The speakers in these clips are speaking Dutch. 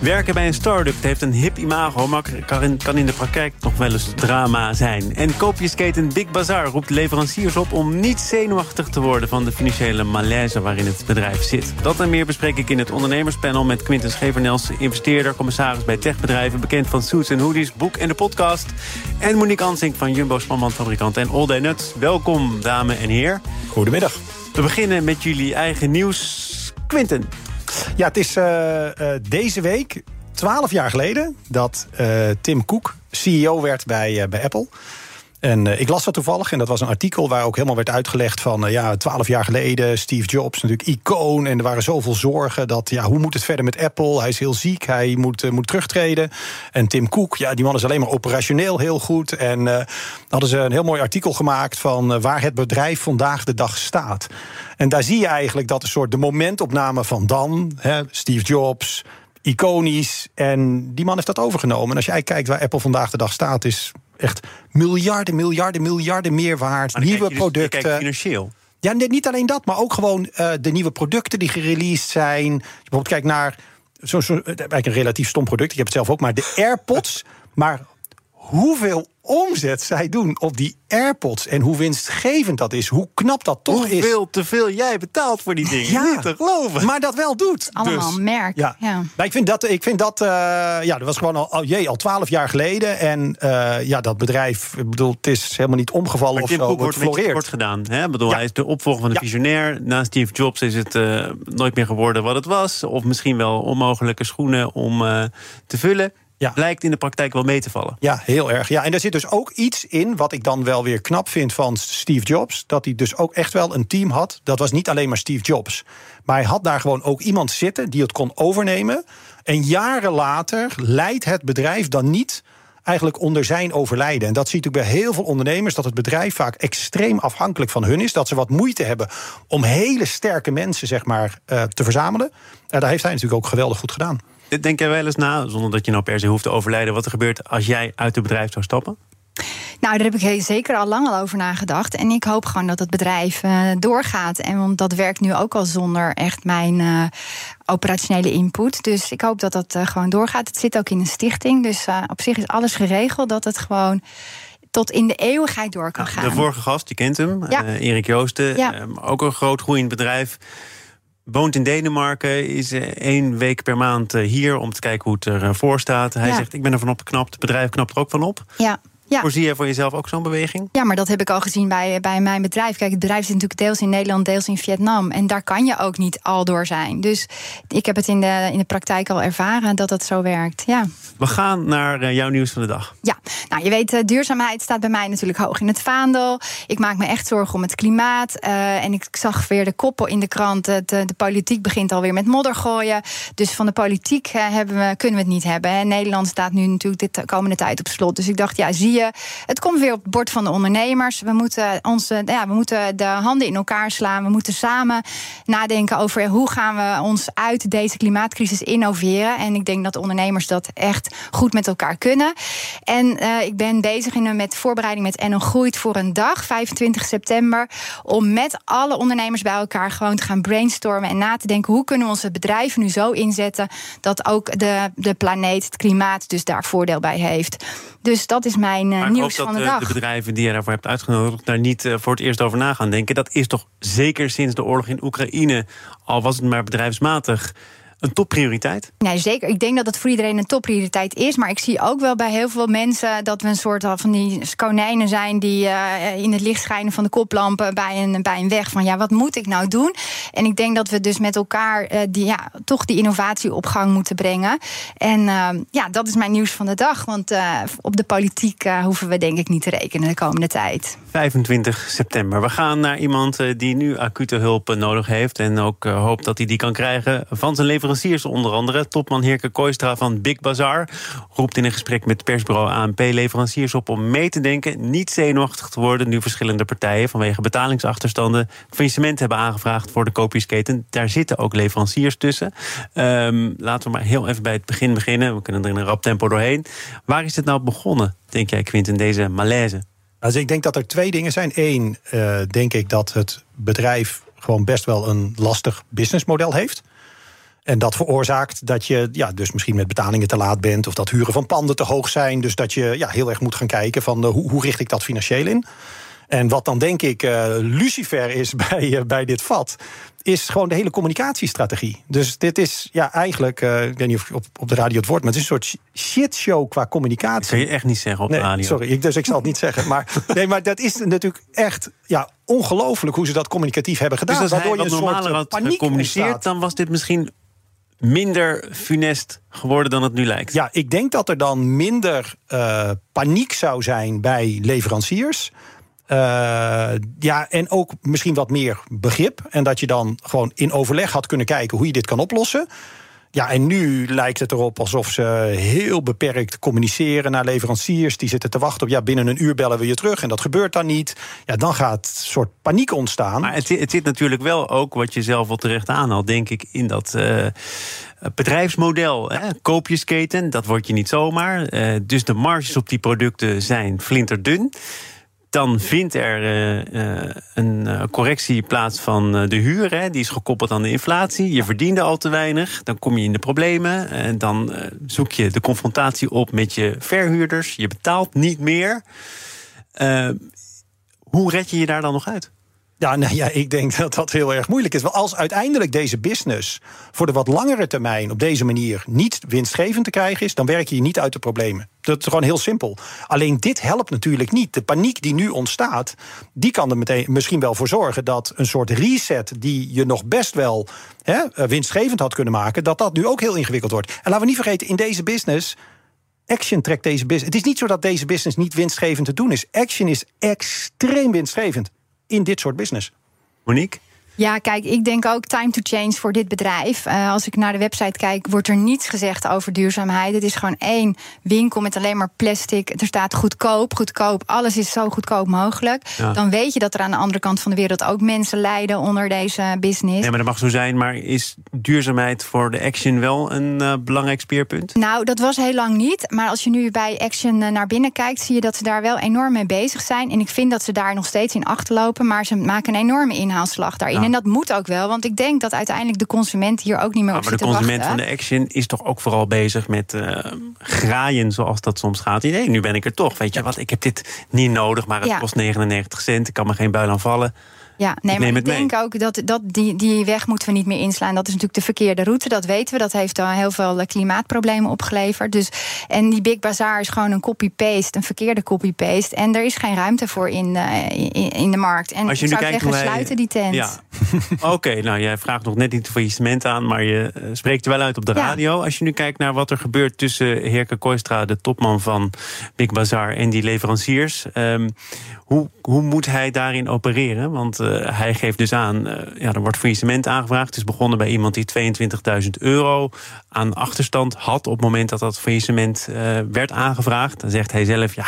Werken bij een start-up heeft een hip imago, maar kan in de praktijk nog wel eens drama zijn. En koopjesketen Big Bazaar roept leveranciers op om niet zenuwachtig te worden van de financiële malaise waarin het bedrijf zit. Dat en meer bespreek ik in het ondernemerspanel met Quinten Schevernels, investeerder, commissaris bij techbedrijven, bekend van Suits en Hoodies, boek en de podcast. En Monique Ansink van Jumbo Spanbandfabrikant en All Day Nuts. Welkom, dames en heren. Goedemiddag. We beginnen met jullie eigen nieuws. Quinten. Ja, het is uh, uh, deze week, twaalf jaar geleden, dat uh, Tim Cook CEO werd bij, bij Apple. En uh, ik las dat toevallig en dat was een artikel waar ook helemaal werd uitgelegd van uh, ja, twaalf jaar geleden, Steve Jobs, natuurlijk icoon. En er waren zoveel zorgen dat ja, hoe moet het verder met Apple? Hij is heel ziek, hij moet, uh, moet terugtreden. En Tim Cook, ja, die man is alleen maar operationeel heel goed. En hadden ze een heel mooi artikel gemaakt van waar het bedrijf vandaag de dag staat. En daar zie je eigenlijk dat een soort de momentopname van dan, hè, Steve Jobs, iconisch. En die man heeft dat overgenomen. En als jij kijkt waar Apple vandaag de dag staat, is echt miljarden, miljarden, miljarden meer waard. Nieuwe dus, producten. Kijk financieel. Ja, niet alleen dat, maar ook gewoon uh, de nieuwe producten die gereleased zijn. Je bijvoorbeeld kijkt naar. Zo'n zo, eigenlijk een relatief stom product. Ik heb het zelf ook, maar de AirPods. maar hoeveel omzet zij doen op die AirPods en hoe winstgevend dat is, hoe knap dat toch Hoeveel is. Hoeveel te veel jij betaalt voor die dingen, ja, niet te geloven. Maar dat wel doet. Allemaal dus, merk. Ja. ja. Maar ik vind dat, ik vind dat uh, ja, dat was gewoon al, al, jee, al twaalf jaar geleden. En uh, ja, dat bedrijf, ik bedoel, het is helemaal niet omgevallen maar of Tim zo. Cook wordt floreert. gedaan. Hè? Ik bedoel, ja. Hij is de opvolger van de visionair. Na Steve Jobs is het uh, nooit meer geworden wat het was. Of misschien wel onmogelijke schoenen om te vullen ja. blijkt in de praktijk wel mee te vallen. Ja, heel erg. Ja, en er zit dus ook iets in wat ik dan wel weer knap vind van Steve Jobs. Dat hij dus ook echt wel een team had. Dat was niet alleen maar Steve Jobs. Maar hij had daar gewoon ook iemand zitten die het kon overnemen. En jaren later leidt het bedrijf dan niet eigenlijk onder zijn overlijden. En dat zie je natuurlijk bij heel veel ondernemers... dat het bedrijf vaak extreem afhankelijk van hun is. Dat ze wat moeite hebben om hele sterke mensen zeg maar, uh, te verzamelen. En daar heeft hij natuurlijk ook geweldig goed gedaan. Denk jij wel eens na, zonder dat je nou per se hoeft te overlijden... wat er gebeurt als jij uit het bedrijf zou stappen? Nou, daar heb ik zeker al lang al over nagedacht. En ik hoop gewoon dat het bedrijf uh, doorgaat. En want dat werkt nu ook al zonder echt mijn uh, operationele input. Dus ik hoop dat dat uh, gewoon doorgaat. Het zit ook in een stichting. Dus op zich is alles geregeld dat het gewoon tot in de eeuwigheid door kan gaan. De vorige gast, je kent hem, ja. Erik Joosten. Ja. ook een groot groeiend bedrijf woont in Denemarken, is één week per maand hier om te kijken hoe het ervoor staat. Hij ja. zegt: Ik ben ervan opgeknapt, het bedrijf knapt er ook van op. Ja. Ja. Voorzie je voor jezelf ook zo'n beweging? Ja, maar dat heb ik al gezien bij, bij mijn bedrijf. Kijk, het bedrijf zit natuurlijk deels in Nederland, deels in Vietnam. En daar kan je ook niet al door zijn. Dus ik heb het in de, in de praktijk al ervaren dat dat zo werkt. Ja. We gaan naar uh, jouw nieuws van de dag. Ja, nou je weet, uh, duurzaamheid staat bij mij natuurlijk hoog in het vaandel. Ik maak me echt zorgen om het klimaat. Uh, en ik zag weer de koppen in de krant. De, de politiek begint alweer met modder gooien. Dus van de politiek hebben we, kunnen we het niet hebben. En Nederland staat nu natuurlijk de komende tijd op slot. Dus ik dacht, ja, zie je. Het komt weer op het bord van de ondernemers. We moeten, onze, ja, we moeten de handen in elkaar slaan. We moeten samen nadenken over hoe gaan we ons uit deze klimaatcrisis innoveren. En ik denk dat de ondernemers dat echt goed met elkaar kunnen. En uh, ik ben bezig met voorbereiding met En Groeit voor een dag, 25 september. Om met alle ondernemers bij elkaar gewoon te gaan brainstormen en na te denken hoe kunnen we onze bedrijven nu zo inzetten dat ook de, de planeet, het klimaat, dus daar voordeel bij heeft. Dus dat is mijn uh, nieuws van de dag. dag. de bedrijven die je daarvoor hebt uitgenodigd daar niet uh, voor het eerst over na gaan denken. Dat is toch zeker sinds de oorlog in Oekraïne, al was het maar bedrijfsmatig, een topprioriteit? Nee, zeker. Ik denk dat het voor iedereen een topprioriteit is. Maar ik zie ook wel bij heel veel mensen dat we een soort van die konijnen zijn die uh, in het licht schijnen van de koplampen bij een, bij een weg. Van ja, wat moet ik nou doen? En ik denk dat we dus met elkaar uh, die, ja, toch die innovatie op gang moeten brengen. En uh, ja, dat is mijn nieuws van de dag. Want op de politiek hoeven we denk ik niet te rekenen de komende tijd. 25 september. We gaan naar iemand eh, die nu acute hulp eh, nodig heeft... en ook uh, hoopt dat hij die kan krijgen van zijn leveranciers onder andere. Topman Heerke Kooistra van Big Bazaar roept in een gesprek met persbureau ANP... leveranciers op om mee te denken, niet zenuwachtig te worden... nu verschillende partijen vanwege betalingsachterstanden... faillissement hebben aangevraagd voor de koopjesketen. Daar zitten ook leveranciers tussen. Um, laten we maar heel even bij het begin beginnen. We kunnen er in een rap tempo doorheen. Waar is het nou begonnen, denk jij, Quinten, deze malaise? Dus ik denk dat er twee dingen zijn. Eén, uh, denk ik dat het bedrijf gewoon best wel een lastig businessmodel heeft. En dat veroorzaakt dat je ja, dus misschien met betalingen te laat bent... of dat huren van panden te hoog zijn. Dus dat je ja, heel erg moet gaan kijken van uh, hoe, hoe richt ik dat financieel in. En wat dan denk ik uh, Lucifer is bij, uh, bij dit vat, is gewoon de hele communicatiestrategie. Dus dit is ja eigenlijk, uh, ik weet niet of op, op de radio het woord, maar het is een soort shitshow qua communicatie. Dat kun je echt niet zeggen op nee, de radio. Sorry, ik, dus ik zal het niet zeggen. Maar, nee, maar dat is natuurlijk echt ja, ongelooflijk hoe ze dat communicatief hebben gedaan. Dus als hij wat normaler had gecommuniceerd, dan was dit misschien minder funest geworden dan het nu lijkt. Ja, ik denk dat er dan minder uh, paniek zou zijn bij leveranciers. Uh, ja, en ook misschien wat meer begrip. En dat je dan gewoon in overleg had kunnen kijken hoe je dit kan oplossen. Ja, en nu lijkt het erop alsof ze heel beperkt communiceren naar leveranciers. Die zitten te wachten op, ja, binnen een uur bellen we je terug. En dat gebeurt dan niet. Ja, dan gaat een soort paniek ontstaan. Maar het, het zit natuurlijk wel ook, wat je zelf al terecht aanhaalt, denk ik, in dat. Uh, bedrijfsmodel, hè? koopjesketen, dat wordt je niet zomaar. Uh, dus de marges op die producten zijn flinterdun dan vindt er uh, uh, een uh, correctie plaats van de huur. Hè, die is gekoppeld aan de inflatie. Je verdiende al te weinig. Dan kom je in de problemen. En dan zoek je de confrontatie op met je verhuurders. Je betaalt niet meer. hoe red je je daar dan nog uit? Ja, nou ja, ik denk dat dat heel erg moeilijk is. Want als uiteindelijk deze business voor de wat langere termijn op deze manier niet winstgevend te krijgen is, dan werk je niet uit de problemen. Dat is gewoon heel simpel. Alleen dit helpt natuurlijk niet. De paniek die nu ontstaat, die kan er meteen misschien wel voor zorgen dat een soort reset die je nog best wel hè, winstgevend had kunnen maken, dat dat nu ook heel ingewikkeld wordt. En laten we niet vergeten, in deze business. Action trekt deze business. Het is niet zo dat deze business niet winstgevend te doen is. Action is extreem winstgevend in dit soort business. Monique? Ja, kijk, ik denk ook time to change voor dit bedrijf. Uh, als ik naar de website kijk, wordt er niets gezegd over duurzaamheid. Het is gewoon één winkel met alleen maar plastic. Er staat goedkoop, goedkoop. Alles is zo goedkoop mogelijk. Ja. Dan weet je dat er aan de andere kant van de wereld ook mensen lijden onder deze business. Ja, maar dat mag zo zijn. Maar is duurzaamheid voor de Action wel een uh, belangrijk speerpunt? Nou, dat was heel lang niet. Maar als je nu bij Action uh, naar binnen kijkt, zie je dat ze daar wel enorm mee bezig zijn. En ik vind dat ze daar nog steeds in achterlopen. Maar ze maken een enorme inhaalslag daarin. En dat moet ook wel, want ik denk dat uiteindelijk de consument hier ook niet meer ja, op maar zit de consument van de Action is toch ook vooral bezig met uh, graaien, zoals dat soms gaat. Nee, nu ben ik er toch. Weet je wat, ik heb dit niet nodig, maar het kost 99 cent. Ik kan me geen buil aan vallen. Ja, nee, maar ik denk mee. ook dat, dat die, die weg moeten we niet meer inslaan. Dat is natuurlijk de verkeerde route, dat weten we. Dat heeft al heel veel klimaatproblemen opgeleverd. Dus, en die Big Bazaar is gewoon een copy-paste, een verkeerde copy-paste. En er is geen ruimte voor in, uh, in, in, de markt. En Als je ik nu zou kijkt zeggen, wij... sluiten die tent. Ja. Oké, okay, nou jij vraagt nog net niet faillissement aan, maar je uh, spreekt er wel uit op de ja. radio. Als je nu kijkt naar wat er gebeurt tussen Heerke Kooistra, de topman van Big Bazaar, en die leveranciers. Um, hoe, hoe moet hij daarin opereren? Want hij geeft dus aan, uh, ja, er wordt faillissement aangevraagd. Het is begonnen bij iemand die 22.000 euro aan achterstand had... op het moment dat dat faillissement uh, werd aangevraagd. Dan zegt hij zelf, ja,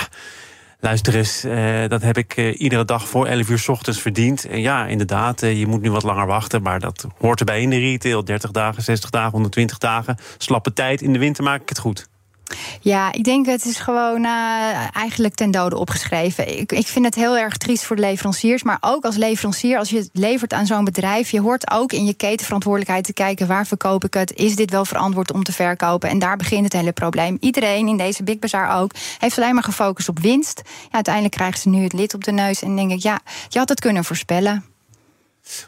luister eens, dat heb ik iedere dag voor 11 uur 's ochtends verdiend. En ja, inderdaad, je moet nu wat langer wachten... maar dat hoort erbij in de retail. 30 dagen, 60 dagen, 120 dagen. Slappe tijd, in de winter maak ik het goed. Ja, ik denk het is gewoon uh, eigenlijk ten dode opgeschreven. Ik, ik vind het heel erg triest voor de leveranciers. Maar ook als leverancier, als je het levert aan zo'n bedrijf... je hoort ook in je ketenverantwoordelijkheid te kijken... waar verkoop ik het? Is dit wel verantwoord om te verkopen? En daar begint het hele probleem. Iedereen in deze Big Bazaar ook heeft alleen maar gefocust op winst. Ja, uiteindelijk krijgen ze nu het lid op de neus. En denk ik, ja, je had het kunnen voorspellen.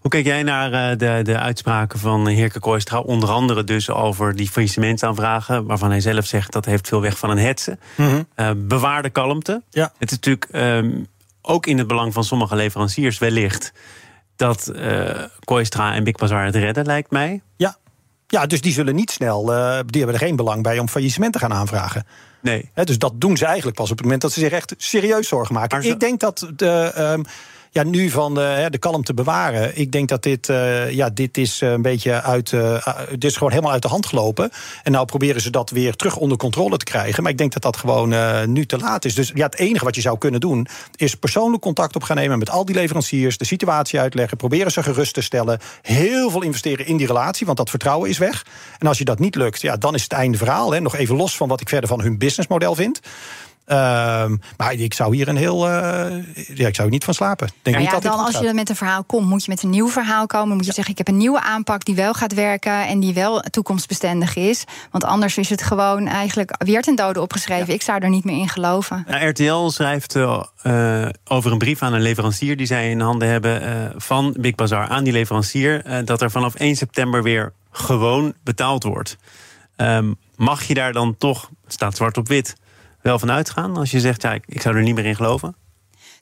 Hoe kijk jij naar de, de uitspraken van Heerke Kooistra? Onder andere dus over die faillissementaanvragen... waarvan hij zelf zegt dat heeft veel weg van een hetze. Mm -hmm. uh, bewaar de kalmte. Ja. Het is natuurlijk um, ook in het belang van sommige leveranciers wellicht... dat uh, Kooistra en Big Bazaar het redden, lijkt mij. Ja. Ja, dus die zullen niet snel, uh, die hebben er geen belang bij om faillissement te gaan aanvragen. Nee. dus dat doen ze eigenlijk pas op het moment dat ze zich echt serieus zorgen maken. Ik denk dat de. Um, ja, nu van de, de kalmte bewaren. Ik denk dat dit, uh, ja, dit is een beetje uit. Uh, dit is gewoon helemaal uit de hand gelopen. En nou proberen ze dat weer terug onder controle te krijgen. Maar ik denk dat dat gewoon uh, nu te laat is. Dus ja, het enige wat je zou kunnen doen. is persoonlijk contact op gaan nemen met al die leveranciers. de situatie uitleggen. proberen ze gerust te stellen. Heel veel investeren in die relatie, want dat vertrouwen is weg. En als je dat niet lukt, ja, dan is het einde verhaal. Hè. Nog even los van wat ik verder van hun businessmodel vind. Ehm, maar ik zou hier een heel. Uh, ja, ik zou er niet van slapen. Denk nou ja, niet dat dan als je met een verhaal komt, moet je met een nieuw verhaal komen. Moet je zeggen: ik heb een nieuwe aanpak die wel gaat werken en die wel toekomstbestendig is. Want anders is het gewoon eigenlijk weer ten dode opgeschreven. Ik zou er niet meer in geloven. RTL schrijft uh, over een brief aan een leverancier die zij in handen hebben van Big Bazaar aan die leverancier. dat er vanaf 1 september weer gewoon betaald wordt. Um, mag je daar dan toch, het staat zwart op wit wel van uitgaan? Als je zegt, ja, ik, zou er niet meer in geloven?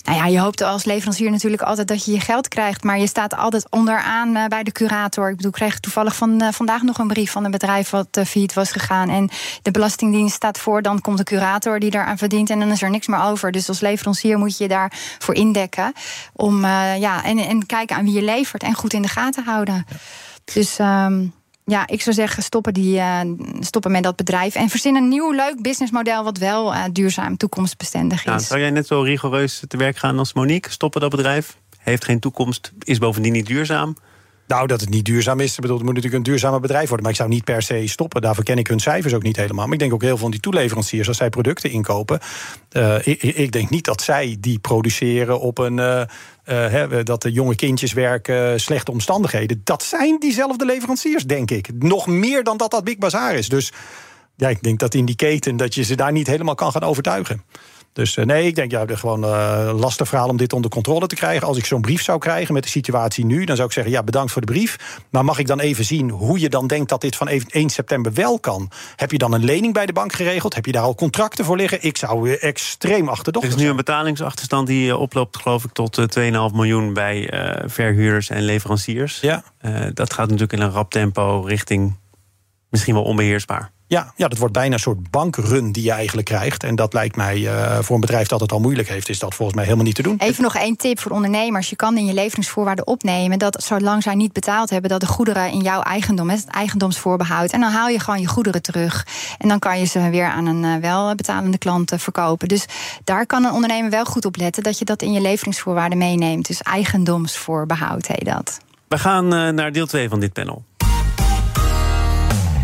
Nou ja, je hoopt als leverancier natuurlijk altijd dat je je geld krijgt. Maar je staat altijd onderaan uh, bij de curator. Ik bedoel, ik kreeg toevallig van, uh, vandaag nog een brief van een bedrijf wat uh, failliet was gegaan. En de Belastingdienst staat voor, dan komt de curator die daaraan verdient. En dan is er niks meer over. Dus als leverancier moet je daarvoor indekken. Om, ja, en, en kijken aan wie je levert en goed in de gaten houden. Dus. Um, ja, ik zou zeggen, stoppen, die, uh, stoppen met dat bedrijf. En verzinnen een nieuw leuk businessmodel wat wel uh, duurzaam toekomstbestendig is. Zou jij net zo rigoureus te werk gaan als Monique? Stoppen dat bedrijf? Heeft geen toekomst, is bovendien niet duurzaam. Nou, dat het niet duurzaam is. Bedoel, het moet natuurlijk een duurzamer bedrijf worden. Maar ik zou niet per se stoppen. Daarvoor ken ik hun cijfers ook niet helemaal. Maar ik denk ook heel veel van die toeleveranciers, als zij producten inkopen. Uh, ik, ik, denk niet dat zij die produceren op een. Uh, uh, dat de jonge kindjes werken, slechte omstandigheden. Dat zijn diezelfde leveranciers, denk ik. Nog meer dan dat dat Big Bazaar is. Dus ja, ik denk dat in die keten dat je ze daar niet helemaal kan gaan overtuigen. Dus uh, nee, ik denk ja, gewoon uh, lastig verhaal om dit onder controle te krijgen. Als ik zo'n brief zou krijgen met de situatie nu, dan zou ik zeggen: ja, bedankt voor de brief. Maar mag ik dan even zien hoe je dan denkt dat dit van 1 september wel kan? Heb je dan een lening bij de bank geregeld? Heb je daar al contracten voor liggen? Ik zou uh, extreem achterdochtig Er is nu een betalingsachterstand die oploopt, geloof ik, tot 2,5 miljoen bij verhuurders en leveranciers. Ja. dat gaat natuurlijk in een rap tempo richting misschien wel onbeheersbaar. Ja, ja, dat wordt bijna een soort bankrun die je eigenlijk krijgt. En dat lijkt mij uh, voor een bedrijf dat het al moeilijk heeft, is dat volgens mij helemaal niet te doen. Even nog één tip voor ondernemers. Je kan in je leveringsvoorwaarden opnemen dat zolang zij niet betaald hebben, dat de goederen in jouw eigendom, het eigendomsvoorbehoud. En dan haal je gewoon je goederen terug. En dan kan je ze weer aan een uh, wel betalende klant uh, verkopen. Dus daar kan een ondernemer wel goed op letten dat je dat in je leveringsvoorwaarden meeneemt. Dus eigendomsvoorbehoud heet dat. We gaan naar deel 2 van dit panel.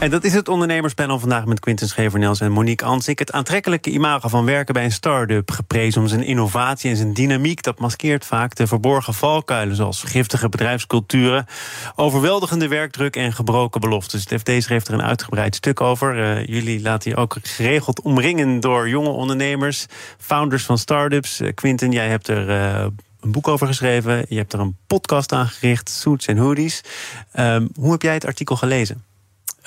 En dat is het ondernemerspanel vandaag met Quinten Schevernels en Monique Ansik. Het aantrekkelijke imago van werken bij een start-up, geprezen om zijn innovatie en zijn dynamiek, dat maskeert vaak de verborgen valkuilen, zoals giftige bedrijfsculturen, overweldigende werkdruk en gebroken beloftes. Het FD schreef er een uitgebreid stuk over. Uh, jullie laten je ook geregeld omringen door jonge ondernemers, founders van start-ups. Uh, Quinten, jij hebt er. Uh, een boek over geschreven. Je hebt er een podcast aan gericht, Suits en Hoodies. Um, hoe heb jij het artikel gelezen?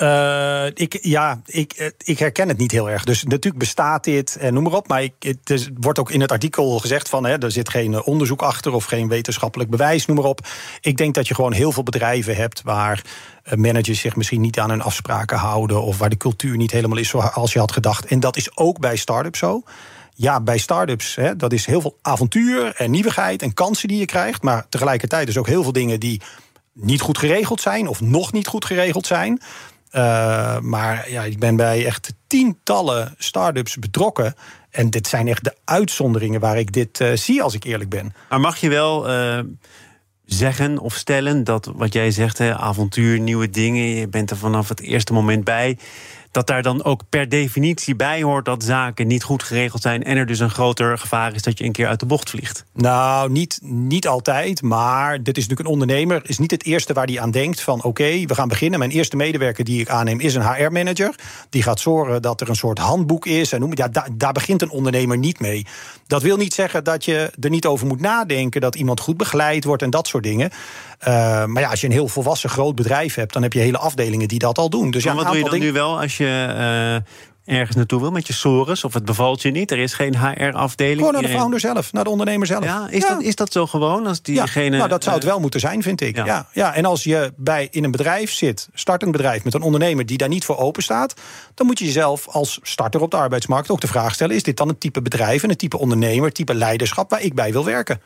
Uh, ik, ja, ik, eh, ik herken het niet heel erg. Dus natuurlijk bestaat dit en noem maar op. Maar ik, het wordt ook in het artikel gezegd van... Hè, er zit geen eh, onderzoek achter of geen wetenschappelijk bewijs, noem maar op. Ik denk dat je gewoon heel veel bedrijven hebt... waar managers zich misschien niet aan hun afspraken houden... of waar de cultuur niet helemaal is zoals je had gedacht. En dat is ook bij start-ups zo. Ja, bij start-ups, hè, dat is heel veel avontuur en nieuwigheid... en kansen die je krijgt. Maar tegelijkertijd is ook heel veel dingen die niet goed geregeld zijn... of nog niet goed geregeld zijn... Uh, maar ja, ik ben bij echt tientallen start-ups betrokken. En dit zijn echt de uitzonderingen waar ik dit uh, zie, als ik eerlijk ben. Maar mag je wel uh, zeggen of stellen dat wat jij zegt, hè, avontuur, nieuwe dingen, je bent er vanaf het eerste moment bij dat daar dan ook per definitie bij hoort dat zaken niet goed geregeld zijn en er dus een groter gevaar is dat je een keer uit de bocht vliegt? Nou, niet, niet altijd, maar dit is natuurlijk een ondernemer, is niet het eerste waar die aan denkt van oké, we gaan beginnen. Mijn eerste medewerker die ik aanneem is een HR-manager. Die gaat zorgen dat er een soort handboek is en noem ja, daar, daar begint een ondernemer niet mee. Dat wil niet zeggen dat je er niet over moet nadenken dat iemand goed begeleid wordt en dat soort dingen. Uh, maar ja, als je een heel volwassen groot bedrijf hebt, dan heb je hele afdelingen die dat al doen. Dus ja, wat doe je dan nu wel als je uh, ergens naartoe wil met je sores of het bevalt je niet. Er is geen HR-afdeling. Gewoon naar de founder zelf, naar de ondernemer zelf. Ja, is, Dat, is dat zo gewoon? Als diegene, ja, nou, dat zou het wel moeten zijn, vind ik. Ja. Ja, En als je bij, in een bedrijf zit, startend bedrijf... met een ondernemer die daar niet voor open staat... dan moet je jezelf als starter op de arbeidsmarkt ook de vraag stellen... is dit dan een type bedrijf en een type ondernemer, type leiderschap... waar ik bij wil werken?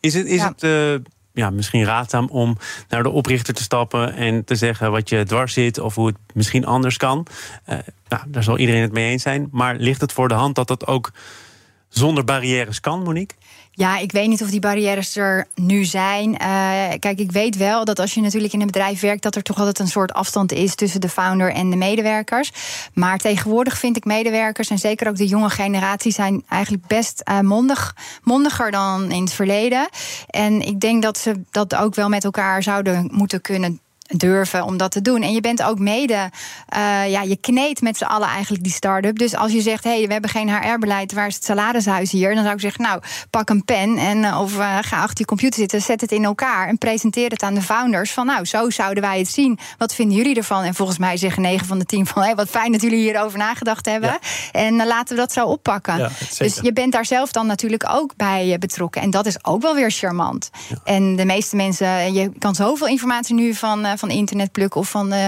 Is het, is het uh, ja, misschien raadzaam om naar de oprichter te stappen en te zeggen wat je dwars zit of hoe het misschien anders kan. Uh, nou, daar zal iedereen het mee eens zijn. Maar ligt het voor de hand dat dat ook zonder barrières kan, Monique? Ja, ik weet niet of die barrières er nu zijn. Uh, kijk, ik weet wel dat als je natuurlijk in een bedrijf werkt, dat er toch altijd een soort afstand is tussen de founder en de medewerkers. Maar tegenwoordig vind ik medewerkers, en zeker ook de jonge generatie, zijn eigenlijk best uh, mondig, mondiger dan in het verleden. En ik denk dat ze dat ook wel met elkaar zouden moeten kunnen durven om dat te doen. En je bent ook mede, uh, ja, je kneedt met z'n allen eigenlijk die start-up. Dus als je zegt, hé, hey, we hebben geen HR-beleid, waar is het salarishuis hier? Dan zou ik zeggen, nou, pak een pen en uh, of uh, ga achter je computer zitten, zet het in elkaar en presenteer het aan de founders. Van nou, zo zouden wij het zien. Wat vinden jullie ervan? En volgens mij zeggen 9 van de 10 van, hé, hey, wat fijn dat jullie hierover nagedacht hebben. Ja. En laten we dat zo oppakken. Ja, dus je bent daar zelf dan natuurlijk ook bij betrokken. En dat is ook wel weer charmant. Ja. En de meeste mensen, je kan zoveel informatie nu van van internetpluk of van uh,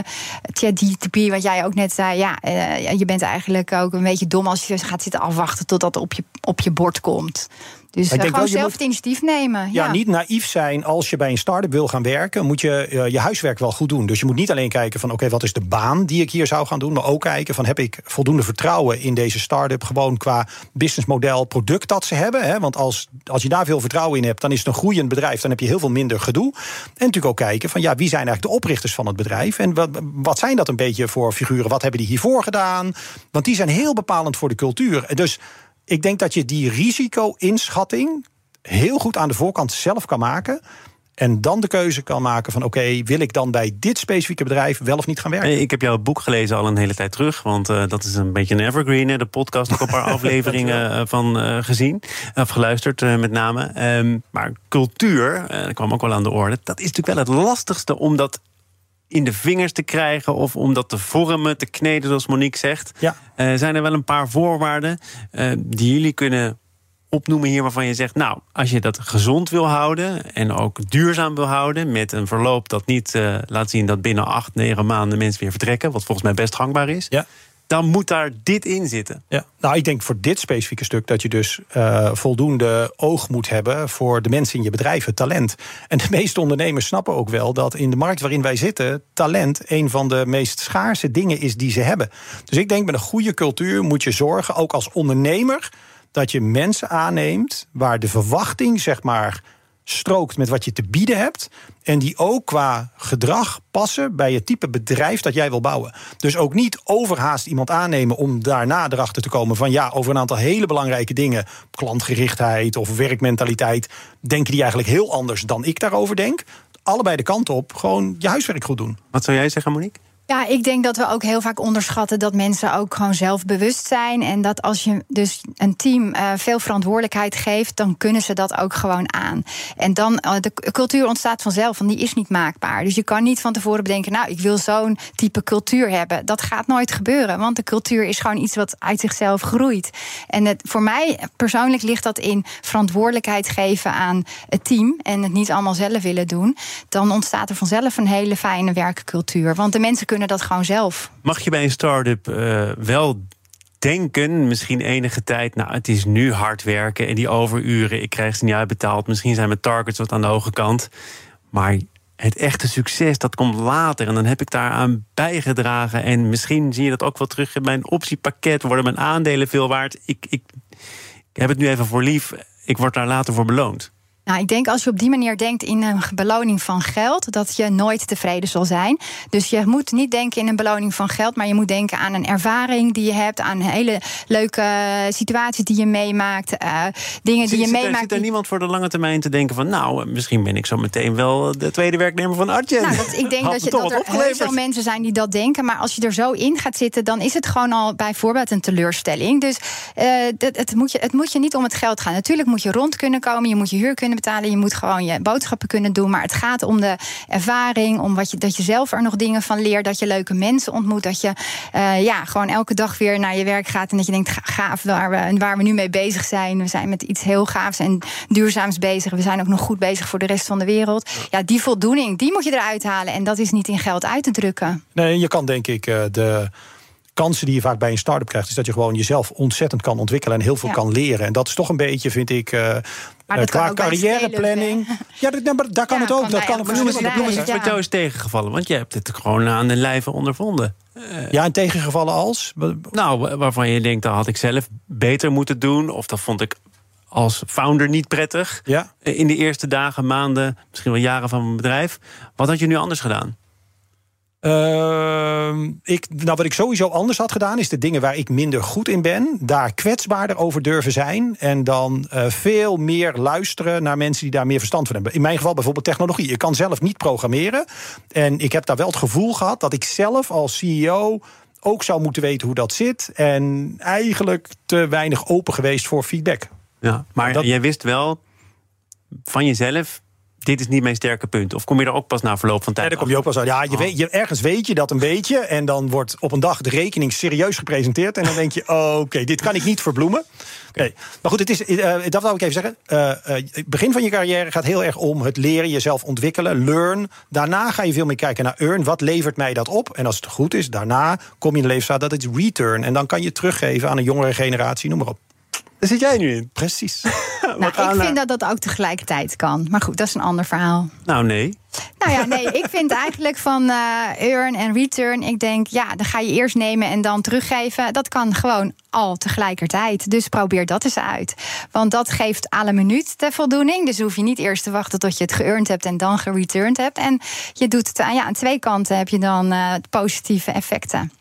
wat jij ook net zei. Ja, uh, je bent eigenlijk ook een beetje dom als je gaat zitten afwachten totdat het op je, op je bord komt. Dus uh, gewoon zelf het initiatief nemen. Ja, ja, niet naïef zijn als je bij een start-up wil gaan werken. Moet je uh, je huiswerk wel goed doen. Dus je moet niet alleen kijken van oké, okay, wat is de baan die ik hier zou gaan doen. Maar ook kijken van heb ik voldoende vertrouwen in deze start-up. Gewoon qua businessmodel, product dat ze hebben. Hè? Want als, als je daar veel vertrouwen in hebt, dan is het een groeiend bedrijf. Dan heb je heel veel minder gedoe. En natuurlijk ook kijken van ja, wie zijn eigenlijk de oprichters van het bedrijf. En wat, wat zijn dat een beetje voor figuren? Wat hebben die hiervoor gedaan? Want die zijn heel bepalend voor de cultuur. Dus ik denk dat je die risico-inschatting heel goed aan de voorkant zelf kan maken. En dan de keuze kan maken van oké, wil ik dan bij dit specifieke bedrijf wel of niet gaan werken? Ik heb jouw boek gelezen al een hele tijd terug. Want uh, dat is een beetje een evergreen. Hè? De podcast ook een paar afleveringen uh, van uh, gezien. Of geluisterd met name. Um, maar cultuur, dat kwam ook wel aan de orde. Dat is natuurlijk wel het lastigste om dat in de vingers te krijgen of om dat te vormen, te kneden, zoals Monique zegt. Ja. Uh, zijn er wel een paar voorwaarden uh, die jullie kunnen opnoemen hier waarvan je zegt, nou, als je dat gezond wil houden en ook duurzaam wil houden, met een verloop dat niet uh, laat zien dat binnen acht, negen maanden mensen weer vertrekken, wat volgens mij best gangbaar is. Ja dan moet daar dit in zitten. Ja, nou, ik denk voor dit specifieke stuk dat je dus uh, voldoende oog moet hebben voor de mensen in je bedrijf, het talent. En de meeste ondernemers snappen ook wel dat in de markt waarin wij zitten, talent een van de meest schaarse dingen is die ze hebben. Dus ik denk met een goede cultuur moet je zorgen, ook als ondernemer, dat je mensen aanneemt waar de verwachting, zeg maar strookt met wat je te bieden hebt. En die ook qua gedrag passen bij het type bedrijf dat jij wil bouwen. Dus ook niet overhaast iemand aannemen om daarna erachter te komen van ja, over een aantal hele belangrijke dingen, klantgerichtheid of werkmentaliteit, denken die eigenlijk heel anders dan ik daarover denk. Allebei de kant op, gewoon je huiswerk goed doen. Wat zou jij zeggen, Monique? Ja, ik denk dat we ook heel vaak onderschatten dat mensen ook gewoon zelfbewust zijn. En dat als je dus een team uh, veel verantwoordelijkheid geeft, dan kunnen ze dat ook gewoon aan. En dan, uh, de cultuur ontstaat vanzelf, want die is niet maakbaar. Dus je kan niet van tevoren bedenken, nou, ik wil zo'n type cultuur hebben. Dat gaat nooit gebeuren, want de cultuur is gewoon iets wat uit zichzelf groeit. En het, voor mij persoonlijk ligt dat in verantwoordelijkheid geven aan het team en het niet allemaal zelf willen doen. Dan ontstaat er vanzelf een hele fijne werkcultuur. Want de mensen kunnen dat gewoon zelf. Mag je bij een start-up uh, wel denken, misschien enige tijd, nou, het is nu hard werken en die overuren, ik krijg ze niet uitbetaald. Misschien zijn mijn targets wat aan de hoge kant. Maar het echte succes, dat komt later. En dan heb ik daaraan bijgedragen. En misschien zie je dat ook wel terug in mijn optiepakket. Worden mijn aandelen veel waard. Ik, ik heb het nu even voor lief. Ik word daar later voor beloond. Nou, ik denk als je op die manier denkt in een beloning van geld, dat je nooit tevreden zal zijn. Dus je moet niet denken in een beloning van geld, maar je moet denken aan een ervaring die je hebt, aan hele leuke situaties die je meemaakt, uh, dingen die je zit, meemaakt. Zit er niemand voor de lange termijn te denken van, nou, misschien ben ik zo meteen wel de tweede werknemer van Artje? Nou, dat, ik denk dat, je, dat er heel veel mensen zijn die dat denken, maar als je er zo in gaat zitten, dan is het gewoon al bijvoorbeeld een teleurstelling. Dus uh, het, het, moet je, het moet je niet om het geld gaan. Natuurlijk moet je rond kunnen komen, je moet je huur kunnen betalen. Je moet gewoon je boodschappen kunnen doen. Maar het gaat om de ervaring, om wat je, dat je zelf er nog dingen van leert. Dat je leuke mensen ontmoet. Dat je uh, ja, gewoon elke dag weer naar je werk gaat. En dat je denkt, gaaf waar we, waar we nu mee bezig zijn. We zijn met iets heel gaafs en duurzaams bezig. We zijn ook nog goed bezig voor de rest van de wereld. Ja, die voldoening, die moet je eruit halen. En dat is niet in geld uit te drukken. Nee, je kan denk ik de kansen die je vaak bij een start-up krijgt, is dat je gewoon jezelf ontzettend kan ontwikkelen en heel veel kan leren. En dat is toch een beetje, vind ik, uh, maar qua carrièreplanning. Ja, dat, maar daar kan ja, het ook. dat kan ook Noem eens iets wat jou is tegengevallen, want je hebt het gewoon aan de lijve ondervonden. Uh, ja, en tegengevallen als? Nou, waarvan je denkt, dat had ik zelf beter moeten doen, of dat vond ik als founder niet prettig. Ja. In de eerste dagen, maanden, misschien wel jaren van mijn bedrijf. Wat had je nu anders gedaan? Uh, ik, nou, wat ik sowieso anders had gedaan, is de dingen waar ik minder goed in ben, daar kwetsbaarder over durven zijn. En dan uh, veel meer luisteren naar mensen die daar meer verstand van hebben. In mijn geval bijvoorbeeld technologie. Ik kan zelf niet programmeren. En ik heb daar wel het gevoel gehad dat ik zelf als CEO ook zou moeten weten hoe dat zit. En eigenlijk te weinig open geweest voor feedback. Ja, maar dat, jij wist wel van jezelf dit is niet mijn sterke punt? Of kom je er ook pas na verloop van tijd? Ja, dan kom je ook pas. Ja, je oh. weet, je, ergens weet je dat een beetje. En dan wordt op een dag de rekening serieus gepresenteerd. En dan denk je, oké, dit kan ik niet verbloemen. Oké, maar goed, het is, uh, dat wil ik even zeggen. Uh, uh, begin van je carrière gaat heel erg om het leren, jezelf ontwikkelen, learn. Daarna ga je veel meer kijken naar earn. Wat levert mij dat op? En als het goed is, daarna kom je in de leeftijd dat het return. En dan kan je teruggeven aan een jongere generatie, noem maar op. Daar zit jij nu in. Precies. nou, ik vind dat dat ook tegelijkertijd kan. Maar goed, dat is een ander verhaal. Nou, nee. Nou ja, nee, ik vind eigenlijk van uh, earn en return. Ik denk, ja, dan ga je eerst nemen en dan teruggeven. Dat kan gewoon al tegelijkertijd. Dus probeer dat eens uit. Want dat geeft alle minuut de voldoening. Dus hoef je niet eerst te wachten tot je het geëarnd hebt en dan gereturned hebt. En je doet het ja, aan twee kanten heb je dan uh, positieve effecten.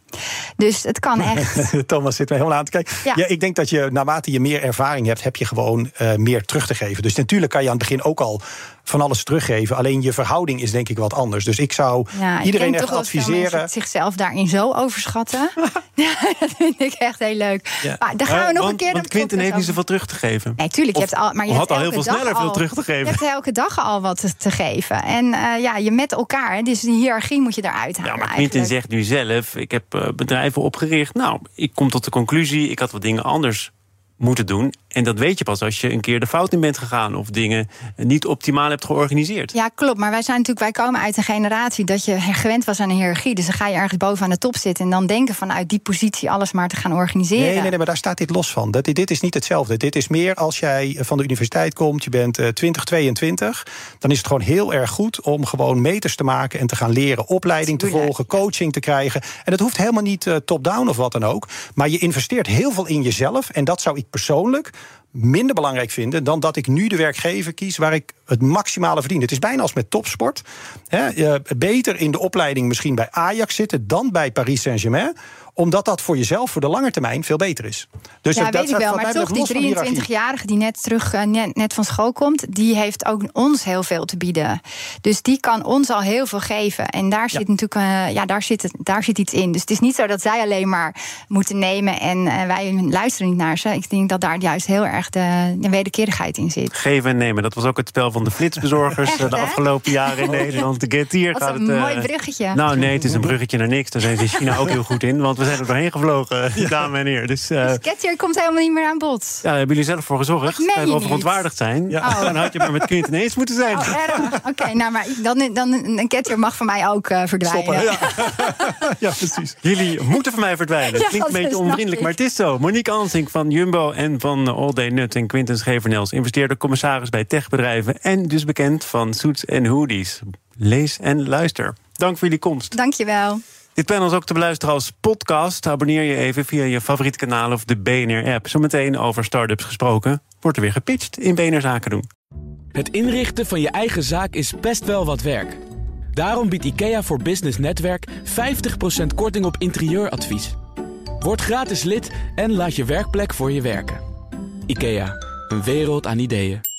Dus het kan echt. Thomas zit mij helemaal aan te kijken. Ja. ik denk dat je naarmate je meer ervaring hebt, heb je gewoon uh, meer terug te geven. Dus natuurlijk kan je aan het begin ook al van alles teruggeven. Alleen je verhouding is denk ik wat anders. Dus ik zou iedereen echt adviseren. zichzelf daarin zo overschatten. ja, dat vind ik echt heel leuk. Ja. Maar dan gaan we nog een keer. Want Quinten heeft niet zoveel terug te geven. Nee, tuurlijk. Je hebt al, maar je had al heel veel sneller veel terug te geven. Je hebt elke dag al wat te, geven. En uh, ja, je met elkaar. Dus die hiërarchie moet je eruit halen. Ja, maar Quinten zegt nu zelf: ik heb uh, bedrijven opgericht. Nou, ik kom tot de conclusie. Ik had wat dingen anders moeten doen. En dat weet je pas als je een keer de fout in bent gegaan of dingen niet optimaal hebt georganiseerd. Ja, klopt. Maar wij zijn natuurlijk, wij komen uit een generatie dat je gewend was aan een hiërarchie. Dus dan ga je ergens boven aan de top zitten en dan denken vanuit die positie alles maar te gaan organiseren. Nee, nee, nee maar daar staat dit los van. Dat, dit is niet hetzelfde. Dit is meer als jij van de universiteit komt, je bent uh, 20, 22, dan is het gewoon heel erg goed om gewoon meters te maken en te gaan leren, opleiding te volgen, coaching te krijgen. En dat hoeft helemaal niet uh, top-down of wat dan ook. Maar je investeert heel veel in jezelf en dat zou ik persoonlijk minder belangrijk vinden dan dat ik nu de werkgever kies waar ik het maximale verdien. Het is bijna als met topsport. He, beter in de opleiding misschien bij Ajax zitten dan bij Paris Saint-Germain omdat dat voor jezelf voor de lange termijn veel beter is. Dus ja, dat weet ik wel. Maar toch, die 23-jarige die net terug uh, net, van school komt, die heeft ook ons heel veel te bieden. Dus die kan ons al heel veel geven. En daar zit natuurlijk, uh, ja, daar zit, het, daar zit iets in. Dus het is niet zo dat zij alleen maar moeten nemen en uh, wij luisteren niet naar ze. Ik denk dat daar juist heel erg de, de wederkerigheid in zit. Geven en nemen, dat was ook het spel van de flitsbezorgers de afgelopen jaren in Nederland. De Get Hier gaat een mooi bruggetje. Nou, nee, het is een bruggetje naar niks. Daar zijn ze in China ook heel goed in. Want we zijn er doorheen gevlogen, ja. dames en heren. Dus, uh, dus komt helemaal niet meer aan bod. Ja, daar hebben jullie zelf voor gezorgd. Dat we verontwaardigd zijn. Ja. Oh. Dan had je maar met kind ineens moeten zijn. Oh, Oké, nou, maar dan, dan, een Catcher mag van mij ook uh, verdwijnen. Stoppen, ja. ja, precies. Jullie moeten van mij verdwijnen. Het klinkt een beetje onvriendelijk, maar het is zo. Monique Ansink van Jumbo en van All Day Nut en Quinten Schevernels... investeerde commissaris bij techbedrijven... en dus bekend van Suits en Hoodies. Lees en luister. Dank voor jullie komst. Dank je wel. Dit panel is ook te beluisteren als podcast. Abonneer je even via je favoriete kanaal of de BNR-app. Zometeen over start-ups gesproken. Wordt er weer gepitcht in BNR Zaken doen. Het inrichten van je eigen zaak is best wel wat werk. Daarom biedt IKEA voor Business Netwerk 50% korting op interieuradvies. Word gratis lid en laat je werkplek voor je werken. IKEA, een wereld aan ideeën.